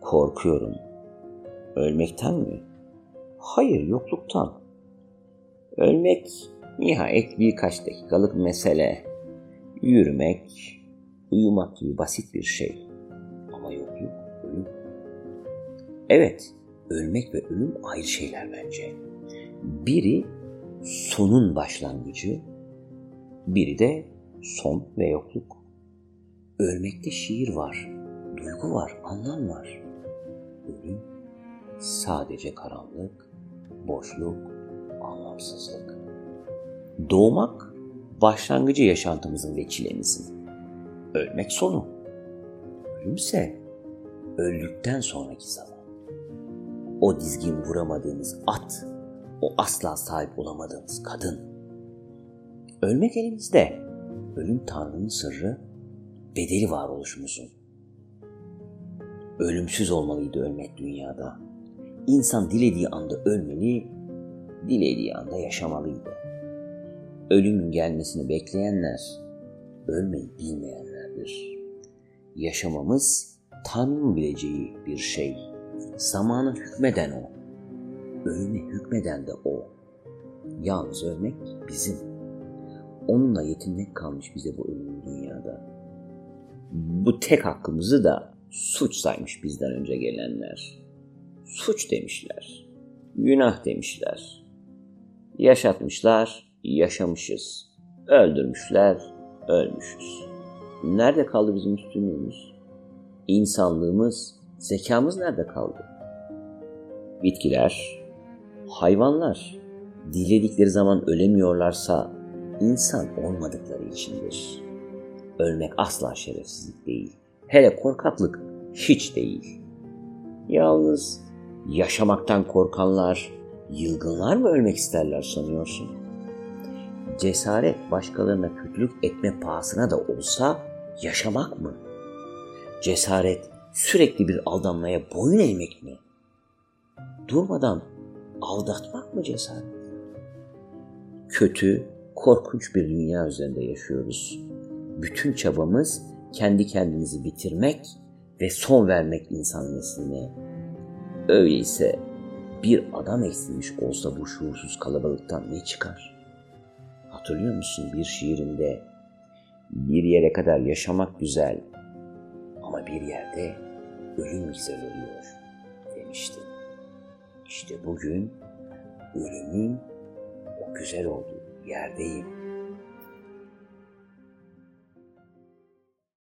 Korkuyorum. Ölmekten mi? Hayır, yokluktan. Ölmek nihayet birkaç dakikalık mesele. Yürümek, uyumak gibi basit bir şey. Ama yokluk, ölüm. Evet, ölmek ve ölüm ayrı şeyler bence. Biri sonun başlangıcı, biri de son ve yokluk. Ölmekte şiir var, duygu var, anlam var. Ölüm sadece karanlık, boşluk, anlamsızlık. Doğmak başlangıcı yaşantımızın ve çilemizin. Ölmek sonu. Ölümse öldükten sonraki zaman. O dizgin vuramadığımız at, o asla sahip olamadığımız kadın. Ölmek elimizde. Ölüm Tanrı'nın sırrı, bedeli varoluşumuzun. Ölümsüz olmalıydı ölmek dünyada. İnsan dilediği anda ölmeli, dilediği anda yaşamalıydı. Ölümün gelmesini bekleyenler, ölmeyi bilmeyenlerdir. Yaşamamız Tanrı'nın bileceği bir şey. Zamanın hükmeden o. Ölüme hükmeden de o. Yalnız ölmek bizim. Onunla yetinmek kalmış bize bu ölümün dünyada. Bu tek hakkımızı da suç saymış bizden önce gelenler. Suç demişler. Günah demişler. Yaşatmışlar, yaşamışız. Öldürmüşler, ölmüşüz. Nerede kaldı bizim üstünlüğümüz? İnsanlığımız, zekamız nerede kaldı? Bitkiler, hayvanlar diledikleri zaman ölemiyorlarsa insan olmadıkları içindir. Ölmek asla şerefsizlik değil. Hele korkaklık hiç değil. Yalnız yaşamaktan korkanlar, yılgınlar mı ölmek isterler sanıyorsun? Cesaret başkalarına kötülük etme pahasına da olsa yaşamak mı? Cesaret sürekli bir aldanmaya boyun eğmek mi? Durmadan aldatmak mı cesaret? Kötü, korkunç bir dünya üzerinde yaşıyoruz. Bütün çabamız kendi kendimizi bitirmek ve son vermek insan nesline. Öyleyse bir adam eksilmiş olsa bu şuursuz kalabalıktan ne çıkar? Hatırlıyor musun bir şiirinde bir yere kadar yaşamak güzel ama bir yerde ölüm güzel oluyor demişti. İşte bugün ölümün o güzel olduğu yerdeyim.